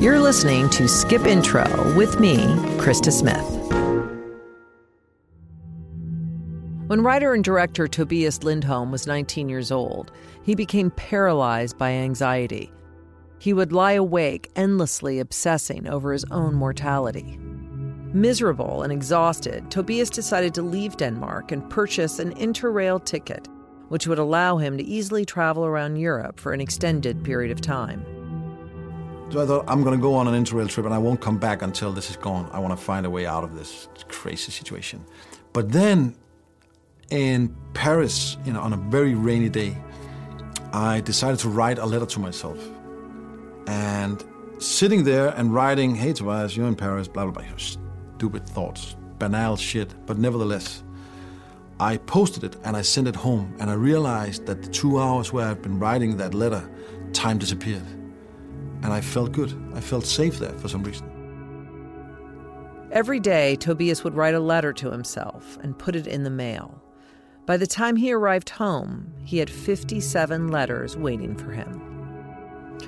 You're listening to Skip Intro with me, Krista Smith. When writer and director Tobias Lindholm was 19 years old, he became paralyzed by anxiety. He would lie awake, endlessly obsessing over his own mortality. Miserable and exhausted, Tobias decided to leave Denmark and purchase an interrail ticket, which would allow him to easily travel around Europe for an extended period of time. So I thought, I'm going to go on an interrail trip and I won't come back until this is gone. I want to find a way out of this crazy situation. But then in Paris, you know, on a very rainy day, I decided to write a letter to myself. And sitting there and writing, hey Tobias, you're in Paris, blah, blah, blah, stupid thoughts, banal shit, but nevertheless, I posted it and I sent it home, and I realized that the two hours where I've been writing that letter, time disappeared. And I felt good. I felt safe there for some reason. Every day, Tobias would write a letter to himself and put it in the mail. By the time he arrived home, he had 57 letters waiting for him.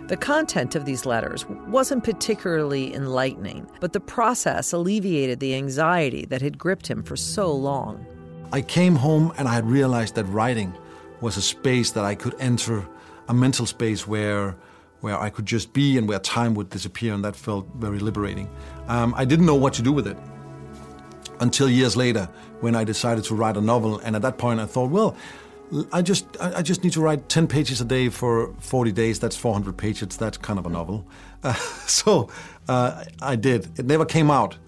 The content of these letters wasn't particularly enlightening, but the process alleviated the anxiety that had gripped him for so long. I came home and I had realized that writing was a space that I could enter, a mental space where where I could just be and where time would disappear, and that felt very liberating. Um, I didn't know what to do with it until years later when I decided to write a novel, and at that point I thought, well, I just I just need to write 10 pages a day for 40 days. That's 400 pages. That's kind of a novel. Uh, so uh, I did. It never came out.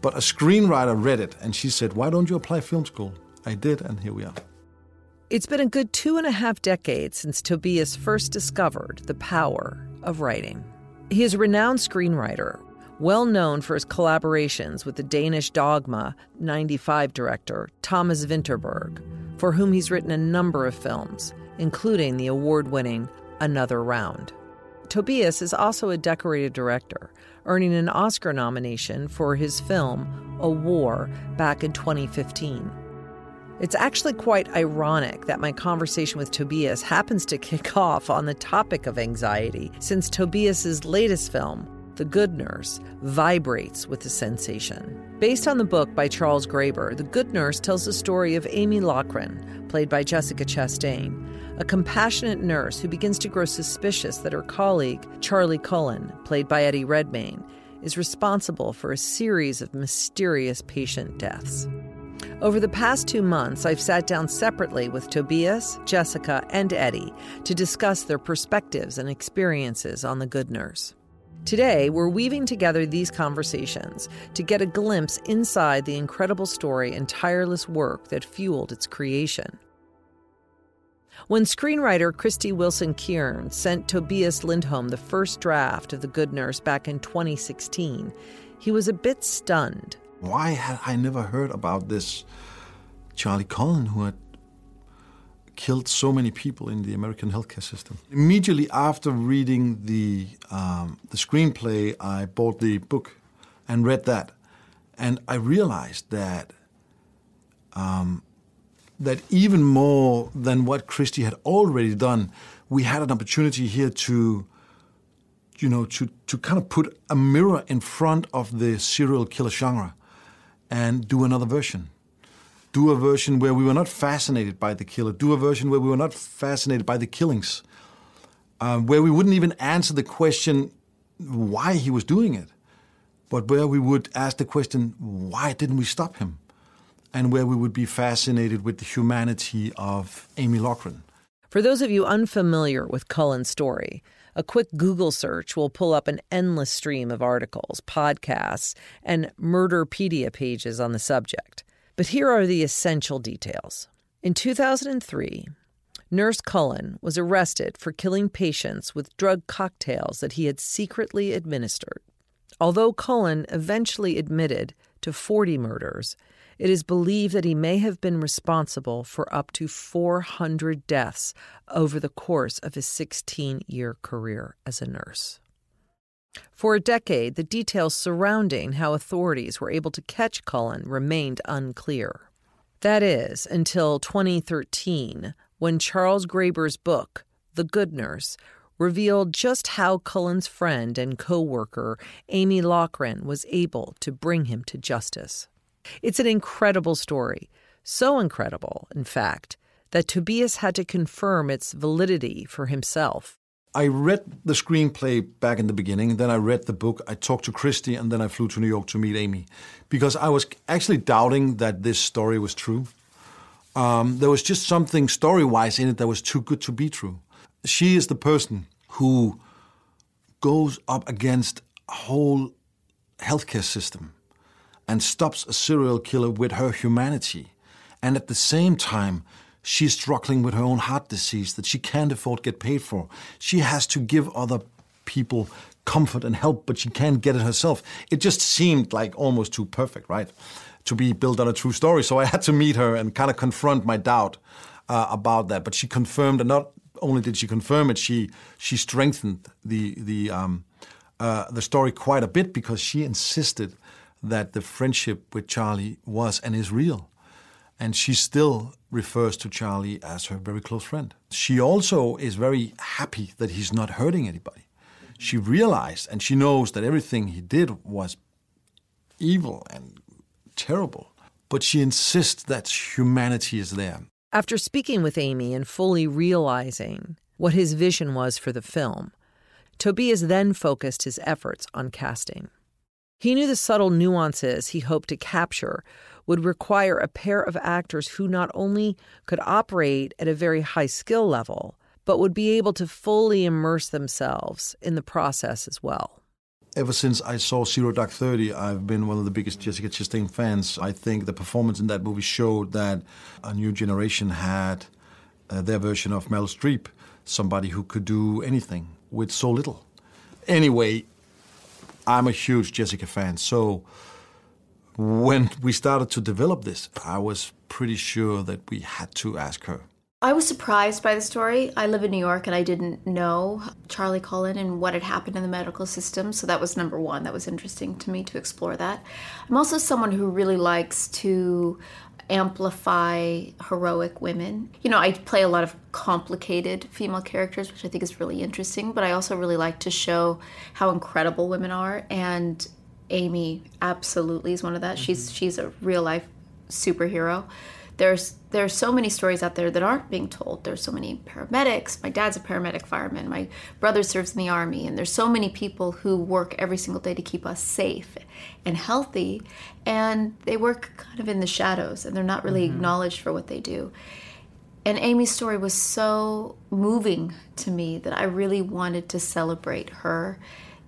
But a screenwriter read it and she said, Why don't you apply film school? I did, and here we are. It's been a good two and a half decades since Tobias first discovered the power of writing. He is a renowned screenwriter, well known for his collaborations with the Danish Dogma 95 director Thomas Vinterberg for whom he's written a number of films, including the award winning Another Round. Tobias is also a decorated director, earning an Oscar nomination for his film A War back in 2015. It's actually quite ironic that my conversation with Tobias happens to kick off on the topic of anxiety, since Tobias's latest film, the Good Nurse, vibrates with the sensation. Based on the book by Charles Graeber, The Good Nurse tells the story of Amy Loughren, played by Jessica Chastain, a compassionate nurse who begins to grow suspicious that her colleague, Charlie Cullen, played by Eddie Redmayne, is responsible for a series of mysterious patient deaths. Over the past two months, I've sat down separately with Tobias, Jessica, and Eddie to discuss their perspectives and experiences on The Good Nurse. Today, we're weaving together these conversations to get a glimpse inside the incredible story and tireless work that fueled its creation. When screenwriter Krysty Wilson Cairns sent Tobias Lindholm the first draft of The Good Nurse back in 2016, he was a bit stunned. Why had I never heard about this Charlie Cullen who had killed so many people in the American healthcare system. Immediately after reading the um, the screenplay, I bought the book and read that, and I realized that um, that even more than what Krysty had already done, we had an opportunity here to you know to to kind of put a mirror in front of the serial killer genre and do another version. Do a version where we were not fascinated by the killer, do a version where we were not fascinated by the killings, um, where we wouldn't even answer the question why he was doing it, but where we would ask the question why didn't we stop him, and where we would be fascinated with the humanity of Amy Loughren. For those of you unfamiliar with Cullen's story, a quick Google search will pull up an endless stream of articles, podcasts, and Murderpedia pages on the subject. But here are the essential details. In 2003, Nurse Cullen was arrested for killing patients with drug cocktails that he had secretly administered. Although Cullen eventually admitted to 40 murders, it is believed that he may have been responsible for up to 400 deaths over the course of his 16 year career as a nurse. For a decade, the details surrounding how authorities were able to catch Cullen remained unclear. That is, until 2013, when Charles Graeber's book, The Good Nurse, revealed just how Cullen's friend and co worker, Amy Loughren, was able to bring him to justice. It's an incredible story, so incredible, in fact, that Tobias had to confirm its validity for himself. I read the screenplay back in the beginning, then I read the book, I talked to Krysty, and then I flew to New York to meet Amy because I was actually doubting that this story was true. Um, there was just something story wise in it that was too good to be true. She is the person who goes up against a whole healthcare system and stops a serial killer with her humanity. And at the same time, she's struggling with her own heart disease that she can't afford to get paid for. She has to give other people comfort and help, but she can't get it herself. It just seemed like almost too perfect, right? To be built on a true story. So I had to meet her and kind of confront my doubt uh, about that. But she confirmed, and not only did she confirm it, she she strengthened the the um, uh, the story quite a bit because she insisted that the friendship with Charlie was and is real. And she still refers to Charlie as her very close friend. She also is very happy that he's not hurting anybody. She realized and she knows that everything he did was evil and terrible. But she insists that humanity is there. After speaking with Amy and fully realizing what his vision was for the film, Tobias then focused his efforts on casting. He knew the subtle nuances he hoped to capture would require a pair of actors who not only could operate at a very high skill level, but would be able to fully immerse themselves in the process as well. Ever since I saw Zero Dark Thirty, I've been one of the biggest Jessica Chastain fans. I think the performance in that movie showed that a new generation had uh, their version of Meryl Streep, somebody who could do anything with so little. Anyway, I'm a huge Jessica fan. So when we started to develop this, I was pretty sure that we had to ask her. I was surprised by the story. I live in New York and I didn't know Charlie Cullen and what had happened in the medical system. So that was number one. That was interesting to me to explore that. I'm also someone who really likes to amplify heroic women. You know, I play a lot of complicated female characters, which I think is really interesting, but I also really like to show how incredible women are and Amy absolutely is one of that. Mm-hmm. She's she's a real life superhero. There's there's so many stories out there that aren't being told. There's so many paramedics. My dad's a paramedic fireman. My brother serves in the army, and there's so many people who work every single day to keep us safe and healthy, and they work kind of in the shadows, and they're not really mm-hmm. acknowledged for what they do. And Amy's story was so moving to me that I really wanted to celebrate her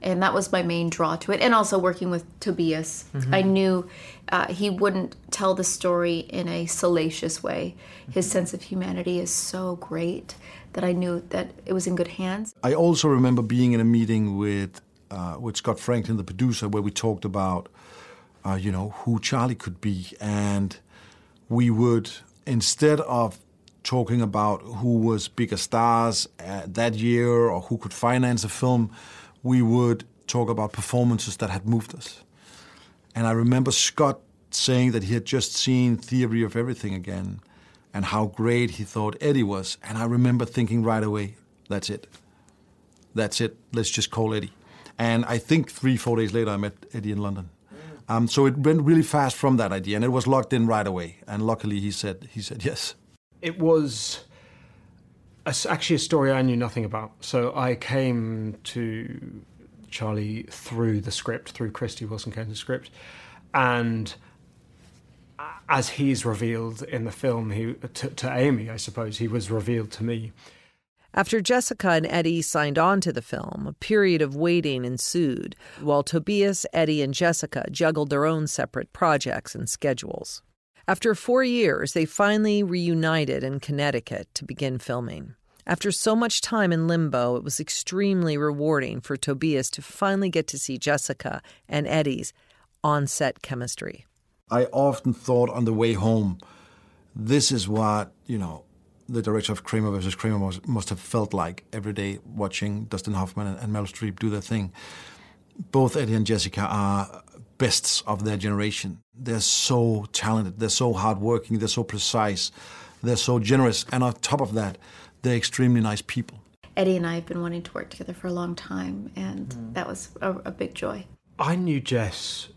and that was my main draw to it and also working with tobias. Mm-hmm. i knew uh, he wouldn't tell the story in a salacious way. His sense of humanity is so great that i knew that it was in good hands. I also remember being in a meeting with uh, with scott franklin the producer where we talked about uh, you know who charlie could be. And we would instead of talking about who was bigger stars uh, that year or who could finance a film we would talk about performances that had moved us. And I remember Scott saying that he had just seen Theory of Everything again and how great he thought Eddie was. And I remember thinking right away, that's it. That's it. Let's just call Eddie. And I think three, four days later, I met Eddie in London. Um, so it went really fast from that idea, and it was locked in right away. And luckily, he said he said yes. It was actually a story I knew nothing about. So I came to Charlie through the script, through Krysty Wilson Cairns's script, and as he's revealed in the film, he to, to Amy, I suppose, he was revealed to me. After Jessica and Eddie signed on to the film, a period of waiting ensued while Tobias, Eddie, and Jessica juggled their own separate projects and schedules. After four years, they finally reunited in Connecticut to begin filming. After so much time in limbo, it was extremely rewarding for Tobias to finally get to see Jessica and Eddie's on set chemistry. I often thought on the way home, this is what, you know, the director of Kramer versus Kramer must, must have felt like every day watching Dustin Hoffman and, and Meryl Streep do their thing. Both Eddie and Jessica are bests of their generation. They're so talented, they're so hardworking, they're so precise, they're so generous, and on top of that, they're extremely nice people. Eddie and I have been wanting to work together for a long time, and Mm-hmm. that was a, a big joy. I knew Jess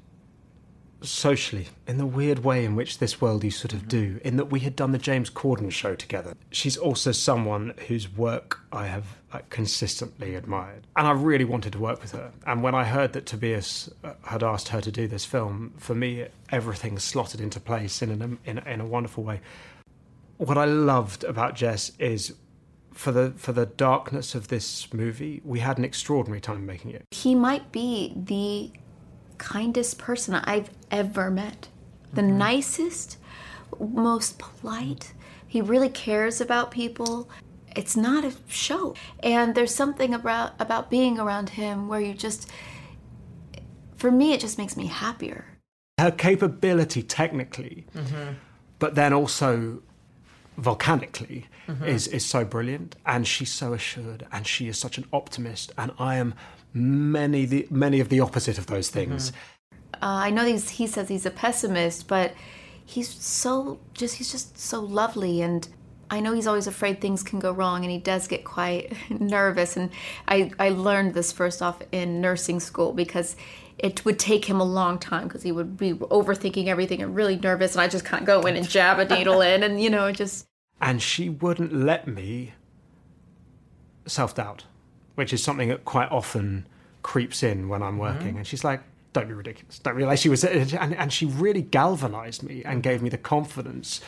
socially in the weird way in which this world you sort of do, in that we had done the James Corden show together. She's also someone whose work I have like, consistently admired, and I really wanted to work with her. And when I heard that Tobias uh, had asked her to do this film, for me everything slotted into place in an, in, in a wonderful way. What I loved about Jess is. For the for the darkness of this movie, we had an extraordinary time making it. He might be the kindest person I've ever met. The nicest, most polite. He really cares about people. It's not a show. And there's something about about being around him where you just for me it just makes me happier. her capability technically, mm-hmm. but then also volcanically mm-hmm. is is so brilliant, and she's so assured, and she is such an optimist, and I am many the many of the opposite of those things. Uh, I know he's, he says he's a pessimist, but he's so just he's just so lovely. And I know he's always afraid things can go wrong and he does get quite nervous. And I, I learned this first off in nursing school because it would take him a long time because he would be overthinking everything and really nervous and I just can't go in and jab a needle in and you know just And she wouldn't let me self doubt, which is something that quite often creeps in when I'm working. Mm-hmm. And she's like, "Don't be ridiculous. Don't realize she was." And, and she really galvanized me and gave me the confidence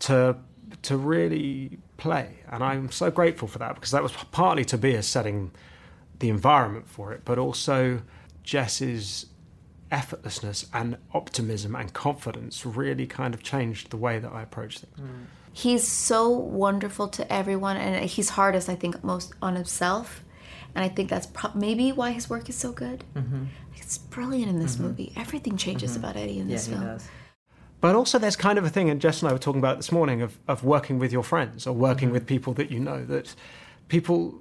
to to really play. And I'm so grateful for that because that was partly Tobias setting the environment for it, but also Jess's effortlessness and optimism and confidence really kind of changed the way that I approach things. Mm. he's so wonderful to everyone and he's hardest i think most on himself and i think that's pro- maybe why his work is so good. Mm-hmm. It's brilliant in this mm-hmm. movie. Everything changes mm-hmm. about eddie in Yeah, this he film. does. But also, there's kind of a thing, and Jess and I were talking about this morning, of, of working with your friends or working with people that you know. That people,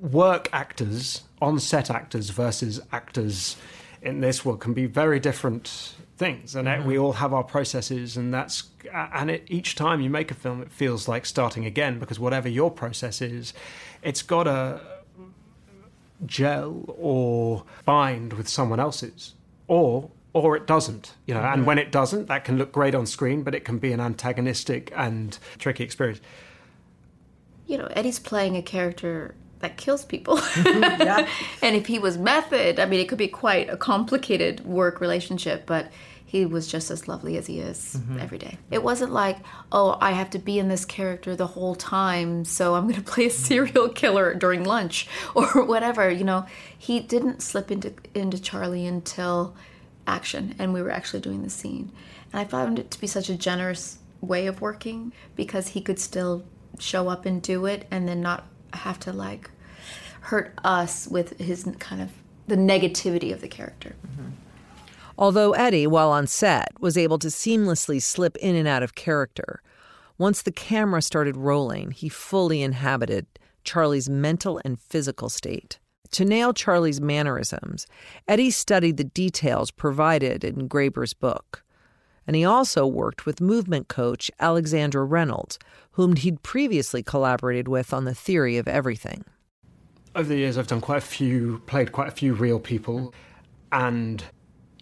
work actors, on set actors versus actors in this world can be very different things. And we all have our processes, and that's, and it, each time you make a film, it feels like starting again because whatever your process is, it's got to gel or bind with someone else's. Or or it doesn't you know and mm-hmm. when it doesn't that can look great on screen but it can be an antagonistic and tricky experience. You know eddie's playing a character that kills people. Yeah. and if he was method i mean it could be quite a complicated work relationship but he was just as lovely as he is mm-hmm. every day. It wasn't like oh i have to be in this character the whole time so i'm going to play a mm-hmm. serial killer during lunch or whatever you know? He didn't slip into into charlie until action and we were actually doing the scene. And i found it to be such a generous way of working because he could still show up and do it and then not have to like hurt us with his kind of the negativity of the character. Mm-hmm. Although Eddie, while on set, was able to seamlessly slip in and out of character, once the camera started rolling, he fully inhabited Charlie's mental and physical state. To nail Charlie's mannerisms, Eddie studied the details provided in Graeber's book. And he also worked with movement coach Alexandra Reynolds, whom he'd previously collaborated with on the theory of everything. over the years i've done quite a few played quite a few real people and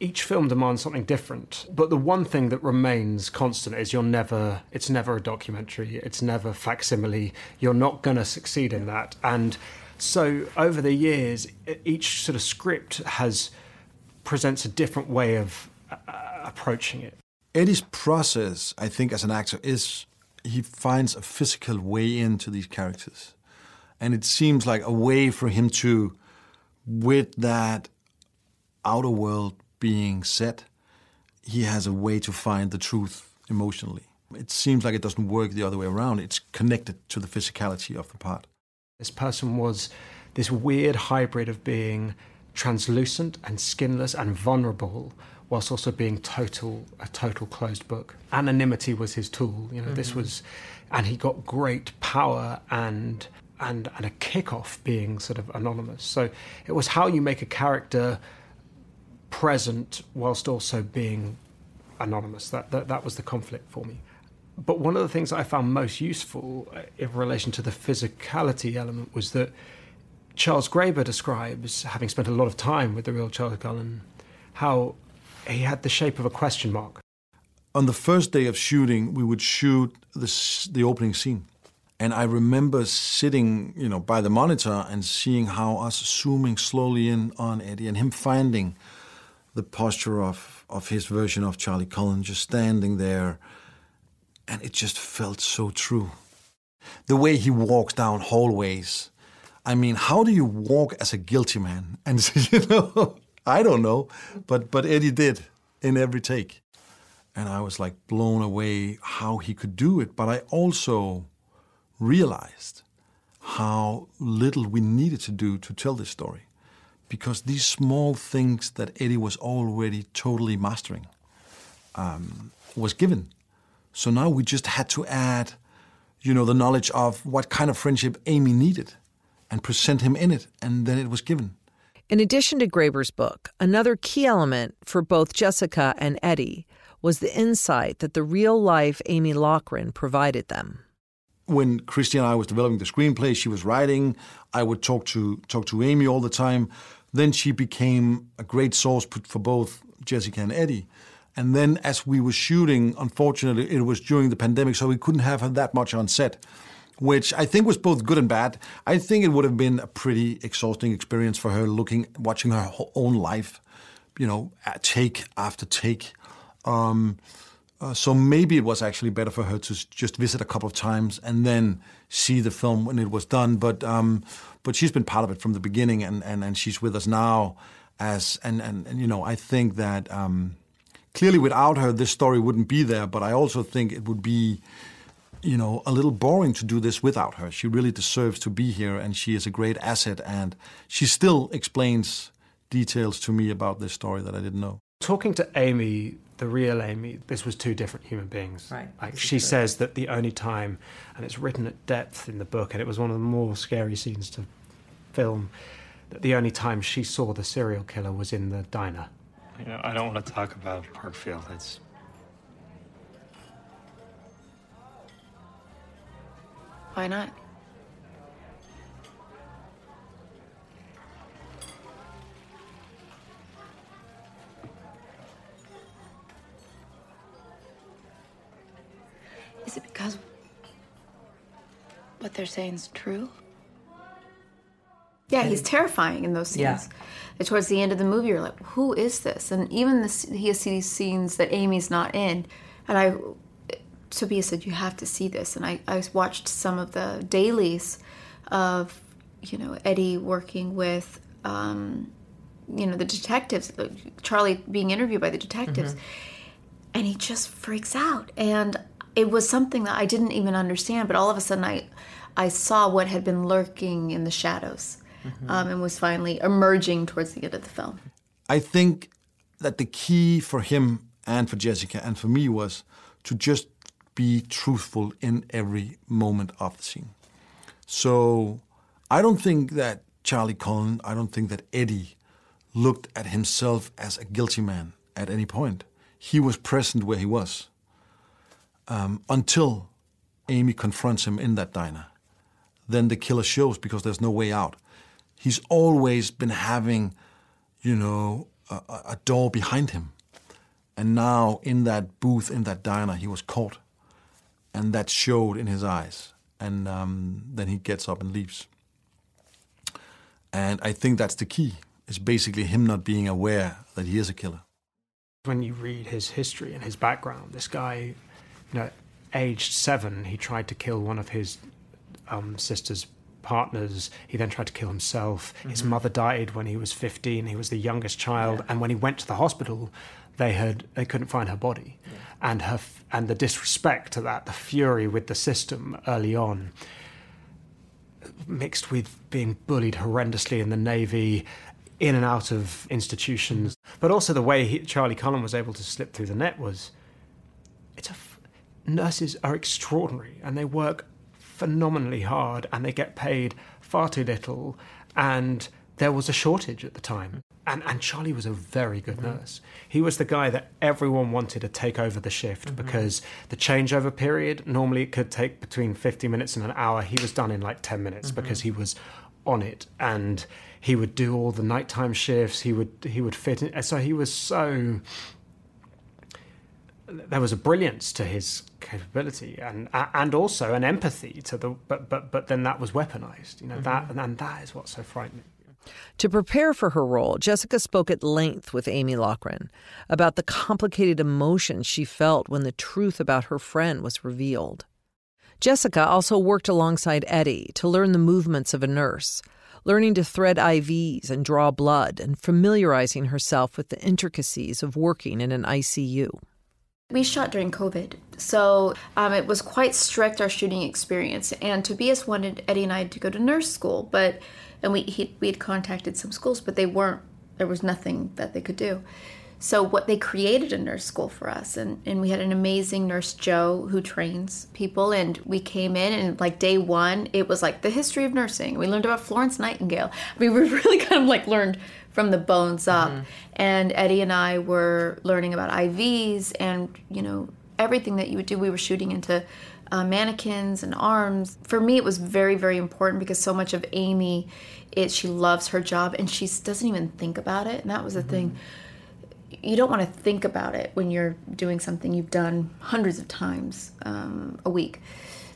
each film demands something different but the one thing that remains constant is you're never it's never a documentary it's never facsimile you're not going to succeed in that and so over the years each sort of script has presents a different way of uh, approaching it Eddie's process, I think, as an actor, is he finds a physical way into these characters. And it seems like a way for him to, with that outer world being said, he has a way to find the truth emotionally. It seems like it doesn't work the other way around. It's connected to the physicality of the part. This person was this weird hybrid of being translucent and skinless and vulnerable, whilst also being total a total closed book. Anonymity was his tool. You know, this mm-hmm. was, and he got great power and and and a kick off being sort of anonymous. So it was how you make a character present whilst also being anonymous. That that, that was the conflict for me. But one of the things I found most useful uh, in relation to the physicality element was that Charles Graeber describes, having spent a lot of time with the real Charles Cullen, how he had the shape of a question mark. On the first day of shooting, we would shoot this, the opening scene. And I remember sitting, you know, by the monitor and seeing how us zooming slowly in on Eddie and him finding the posture of, of his version of Charlie Cullen, just standing there. And it just felt so true. The way he walks down hallways. I mean, how do you walk as a guilty man? And, you know, I don't know, but, but Eddie did in every take. And I was like blown away how he could do it. But I also realized how little we needed to do to tell this story. Because these small things that Eddie was already totally mastering um, was given. So now we just had to add, you know, the knowledge of what kind of friendship Amy needed and present him in it, and then it was given. In addition to Graeber's book, another key element for both Jessica and Eddie was the insight that the real life Amy Loughren provided them. When Krysty and I was developing the screenplay, she was writing. I would talk to talk to Amy all the time. Then she became a great source for both Jessica and Eddie. And then as we were shooting, unfortunately, it was during the pandemic, so we couldn't have her that much on set, which I think was both good and bad. I think it would have been a pretty exhausting experience for her looking, watching her own life, you know, take after take. Um, uh, so maybe it was actually better for her to just visit a couple of times and then see the film when it was done. But um, but she's been part of it from the beginning, and, and, and she's with us now. As and, and, and you know, I think that um, clearly without her, this story wouldn't be there. But I also think it would be, you know, a little boring to do this without her. She really deserves to be here, and she is a great asset. And she still explains details to me about this story that I didn't know. Talking to Amy the real Amy, this was two different human beings. Right. Like she says that the only time, and it's written at depth in the book, and it was one of the more scary scenes to film, that the only time she saw the serial killer was in the diner. You know, I don't want to talk about Parkfield. It's. Why not? Is it because what they're saying is true? Yeah, he's terrifying in those scenes. Yeah. And towards the end of the movie, you're like, "Who is this?" And even this, he has seen these scenes that Amy's not in, and I, Tobias said, "You have to see this." And I, I watched some of the dailies of, you know, Eddie working with, um, you know, the detectives, Charlie being interviewed by the detectives, and he just freaks out. And it was something that I didn't even understand, but all of a sudden I, I saw what had been lurking in the shadows, um, and was finally emerging towards the end of the film. I think that the key for him and for Jessica and for me was to just be truthful in every moment of the scene. So I don't think that Charlie Cullen, I don't think that Eddie looked at himself as a guilty man at any point. He was present where he was um, until Amy confronts him in that diner. Then the killer shows because there's no way out. He's always been having, you know, a, a door behind him. And now in that booth, in that diner, he was caught. And that showed in his eyes. And um, then he gets up and leaves. And I think that's the key. It's basically him not being aware that he is a killer. When you read his history and his background, this guy, you know, aged seven, he tried to kill one of his um, sister's partners. He then tried to kill himself. His mother died when he was 15. He was the youngest child, and when he went to the hospital, they had they couldn't find her body, and her and the disrespect to that, the fury with the system early on, mixed with being bullied horrendously in the navy. In and out of institutions, but also the way he, Charlie Cullen was able to slip through the net was it's a nurses are extraordinary and they work phenomenally hard and they get paid far too little and there was a shortage at the time. And, and Charlie was a very good mm-hmm. nurse. He was the guy that everyone wanted to take over the shift mm-hmm. because the changeover period normally it could take between 50 minutes and an hour. He was done in like 10 minutes mm-hmm. because he was on it and he would do all the nighttime shifts. He would he would fit in. So he was so there was a brilliance to his capability and and also an empathy to the but but but then that was weaponized you know that and, and that is what's so frightening To prepare for her role, Jessica spoke at length with Amy Loughren about the complicated emotions she felt when the truth about her friend was revealed. Jessica also worked alongside Eddie to learn the movements of a nurse, learning to thread IVs and draw blood, and familiarizing herself with the intricacies of working in an ICU. We shot during COVID, so um, it was quite strict our shooting experience. And Tobias wanted Eddie and I to go to nurse school, but and we we had contacted some schools, but they weren't. There was nothing that they could do. So what they created a nurse school for us, and and we had an amazing nurse Joe who trains people, and we came in and like day one, it was like the history of nursing. We learned about Florence Nightingale. I mean, we really kind of like learned from the bones up. And Eddie and I were learning about IVs and, you know, everything that you would do. We were shooting into uh, mannequins and arms. For me, it was very, very important because so much of Amy, it she loves her job and she doesn't even think about it. And that was the thing. You don't want to think about it when you're doing something you've done hundreds of times um, a week.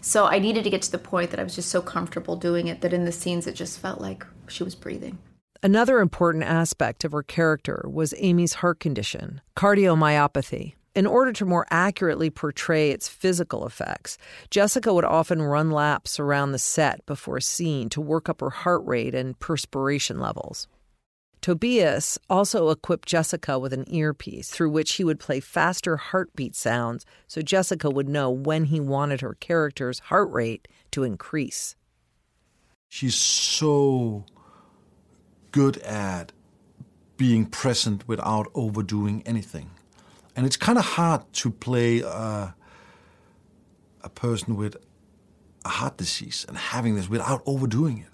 So I needed to get to the point that I was just so comfortable doing it that in the scenes it just felt like she was breathing. Another important aspect of her character was Amy's heart condition, cardiomyopathy. In order to more accurately portray its physical effects, Jessica would often run laps around the set before a scene to work up her heart rate and perspiration levels. Tobias also equipped Jessica with an earpiece through which he would play faster heartbeat sounds so Jessica would know when he wanted her character's heart rate to increase. She's so good at being present without overdoing anything. And it's kind of hard to play uh, a person with a heart disease and having this without overdoing it.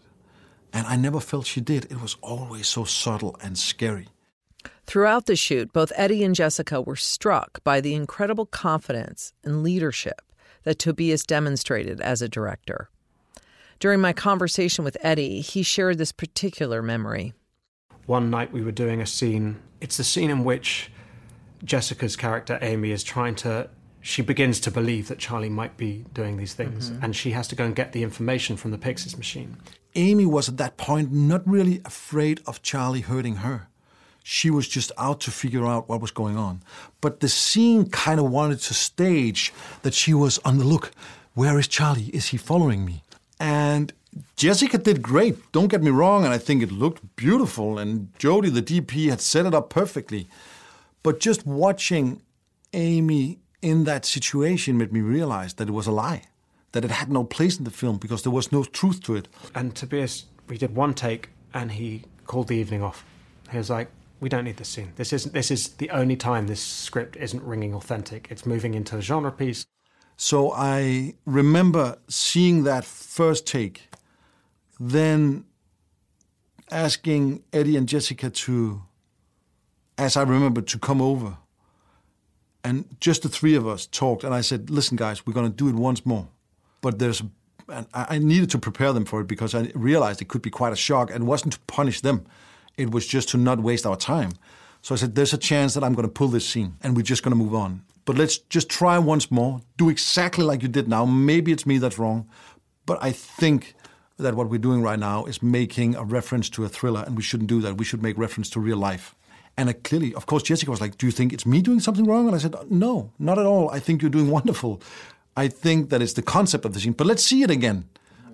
And I never felt she did. It was always so subtle and scary. Throughout the shoot, both Eddie and Jessica were struck by the incredible confidence and leadership that Tobias demonstrated as a director. During my conversation with Eddie, he shared this particular memory. one night we were doing a scene it's the scene in which jessica's character amy is trying to she begins to believe that charlie might be doing these things mm-hmm. and she has to go and get the information from the Pyxis machine Amy was at that point not really afraid of Charlie hurting her. She was just out to figure out what was going on. But the scene kind of wanted to stage that she was on the look. Where is Charlie? Is he following me? And Jessica did great. Don't get me wrong, and I think it looked beautiful. And Jody, the DP, had set it up perfectly. But just watching Amy in that situation made me realize that it was a lie, that it had no place in the film because there was no truth to it. and tobias we did one take and he called the evening off he was like we don't need this scene this isn't this is the only time this script isn't ringing authentic it's moving into a genre piece So I remember seeing that first take, then asking Eddie and Jessica to, as I remember, to come over. And just the three of us talked, and I said, "Listen, guys, we're going to do it once more." But there's, and I needed to prepare them for it because I realized it could be quite a shock, and wasn't to punish them; it was just to not waste our time. So I said, "There's a chance that I'm going to pull this scene, and we're just going to move on. But let's just try once more. Do exactly like you did now. Maybe it's me that's wrong, but I think." That what we're doing right now is making a reference to a thriller, and we shouldn't do that. We should make reference to real life. And I clearly, of course, Jessica was like, Do you think it's me doing something wrong? And I said, No, not at all. I think you're doing wonderful. I think that it's the concept of the scene. But let's see it again.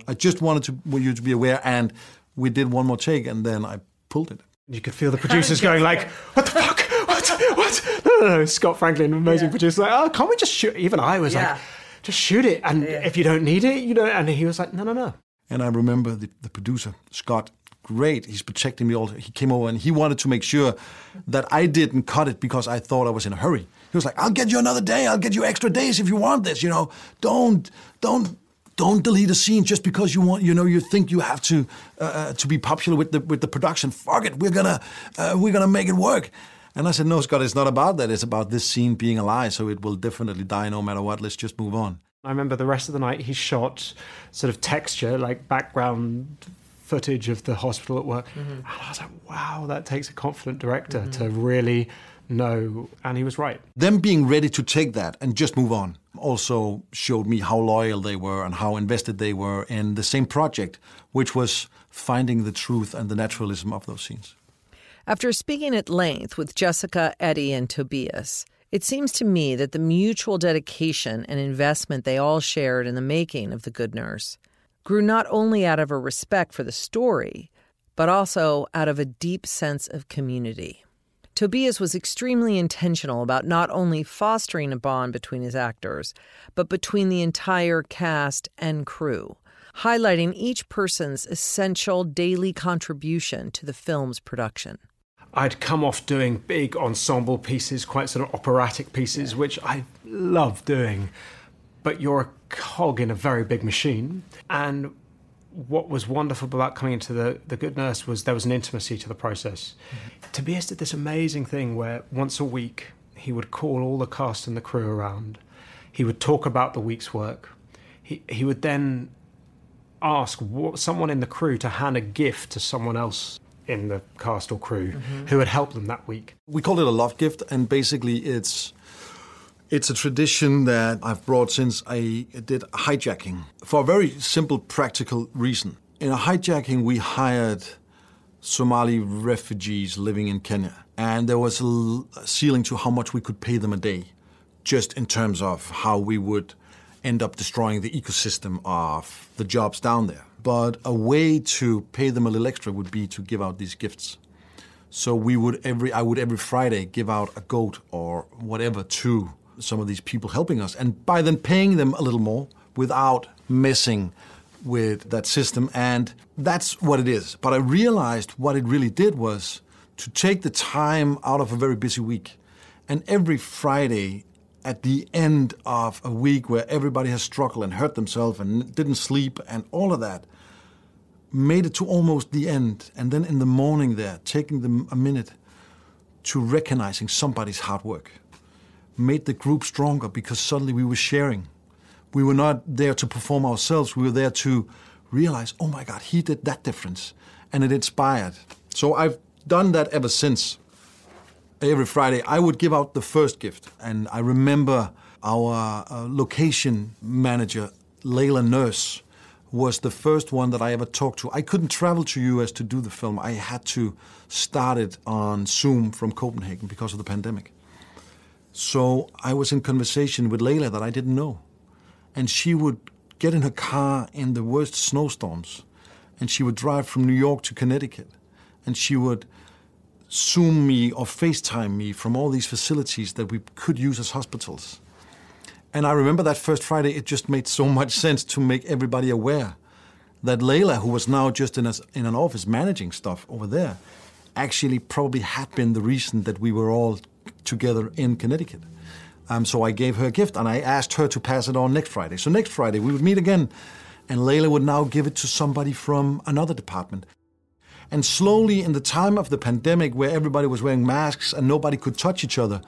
I just wanted to, want you to be aware. And we did one more take, and then I pulled it. you could feel the producers going like what the fuck what what no no no scott franklin amazing producer like oh can't we just shoot even i was Yeah. like just shoot it and if you don't need it you know and he was like no no no And I remember the, the producer, Scott, great. He's protecting me all. He came over and he wanted to make sure that I didn't cut it because I thought I was in a hurry. He was like, I'll get you another day. I'll get you extra days if you want this, you know. Don't, don't don't delete a scene just because you want, you know, you think you have to uh, uh, to be popular with the with the production. Fuck it, we're gonna uh, we're gonna make it work. And I said, no, Scott, it's not about that. It's about this scene being a lie, so it will definitely die no matter what. Let's just move on. I remember the rest of the night he shot sort of texture, like background footage of the hospital at work. Mm-hmm. And I was like, wow, that takes a confident director mm-hmm. to really know. And he was right. Them being ready to take that and just move on also showed me how loyal they were and how invested they were in the same project, which was finding the truth and the naturalism of those scenes. After speaking at length with Jessica, Eddie, and Tobias, it seems to me that the mutual dedication and investment they all shared in the making of The Good Nurse grew not only out of a respect for the story, but also out of a deep sense of community. Tobias was extremely intentional about not only fostering a bond between his actors, but between the entire cast and crew, highlighting each person's essential daily contribution to the film's production. I'd come off doing big ensemble pieces, quite sort of operatic pieces, yeah. which I love doing. But you're a cog in a very big machine. And what was wonderful about coming into the, the Good Nurse was there was an intimacy to the process. Mm-hmm. Tobias did this amazing thing where once a week he would call all the cast and the crew around. He would talk about the week's work. He, he would then ask what, someone in the crew to hand a gift to someone else in the cast or crew mm-hmm. who had helped them that week. We call it a love gift, and basically it's it's a tradition that I've brought since I did hijacking for a very simple, practical reason. In a hijacking, we hired Somali refugees living in Kenya, and there was a ceiling to how much we could pay them a day, just in terms of how we would end up destroying the ecosystem of the jobs down there. But a way to pay them a little extra would be to give out these gifts. So we would every I would every Friday give out a goat or whatever to some of these people helping us, and by then paying them a little more without messing with that system. And that's what it is. But I realized what it really did was to take the time out of a very busy week. And every Friday, at the end of a week where everybody has struggled and hurt themselves and didn't sleep and all of that, made it to almost the end, and then in the morning there, taking them a minute to recognizing somebody's hard work, made the group stronger because suddenly we were sharing. We were not there to perform ourselves, we were there to realize, oh my God, he did that difference. And it inspired. So I've done that ever since. Every Friday, I would give out the first gift. And I remember our uh, location manager, Layla Nurse, was the first one that I ever talked to. I couldn't travel to US to do the film. I had to start it on Zoom from Copenhagen because of the pandemic. So I was in conversation with Layla that I didn't know. And she would get in her car in the worst snowstorms and she would drive from New York to Connecticut and she would Zoom me or FaceTime me from all these facilities that we could use as hospitals. And I remember that first Friday, it just made so much sense to make everybody aware that Layla, who was now just in, a, in an office managing stuff over there, actually probably had been the reason that we were all together in Connecticut. Um, so I gave her a gift and I asked her to pass it on next Friday. So next Friday we would meet again and Layla would now give it to somebody from another department. And slowly, in the time of the pandemic, where everybody was wearing masks and nobody could touch each other,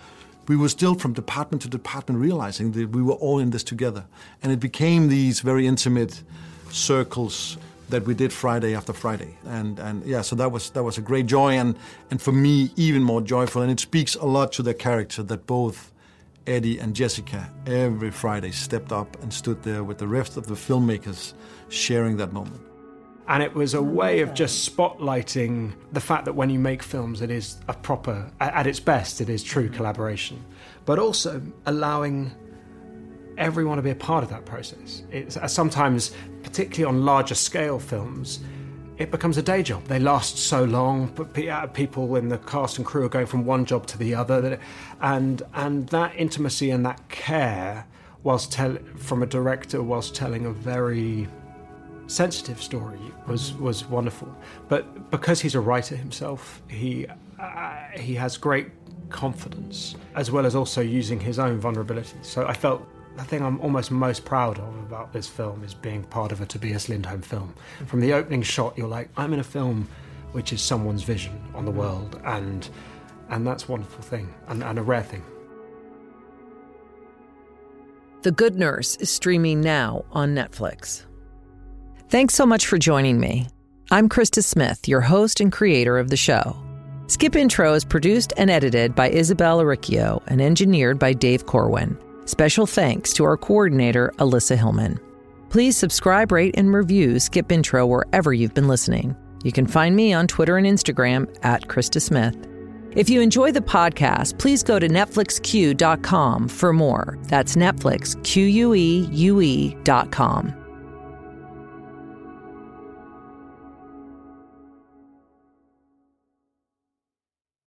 we were still from department to department realizing that we were all in this together. And it became these very intimate circles that we did Friday after Friday. And, and yeah, so that was, that was a great joy and, and for me, even more joyful. And it speaks a lot to their character that both Eddie and Jessica every Friday stepped up and stood there with the rest of the filmmakers sharing that moment. And it was a way of just spotlighting the fact that when you make films, it is a proper, at its best, it is true collaboration, but also allowing everyone to be a part of that process. It's, sometimes, particularly on larger scale films, it becomes a day job. They last so long, but uh, people in the cast and crew are going from one job to the other, and and that intimacy and that care, whilst tell from a director, whilst telling a very sensitive story was was wonderful. But because he's a writer himself, he uh, he has great confidence as well as also using his own vulnerability. So I felt the thing I'm almost most proud of about this film is being part of a Tobias Lindholm film. From the opening shot, you're like, I'm in a film which is someone's vision on the world, and and that's a wonderful thing and, and a rare thing. The Good Nurse is streaming now on Netflix. Thanks so much for joining me. I'm Krista Smith, your host and creator of the show. Skip Intro is produced and edited by Isabel Riccio and engineered by Dave Corwin. Special thanks to our coordinator, Alyssa Hillman. Please subscribe, rate, and review Skip Intro wherever you've been listening. You can find me on Twitter and Instagram at Krista Smith. If you enjoy the podcast, please go to NetflixQueue.com for more. That's Netflix, Q U E U E.com.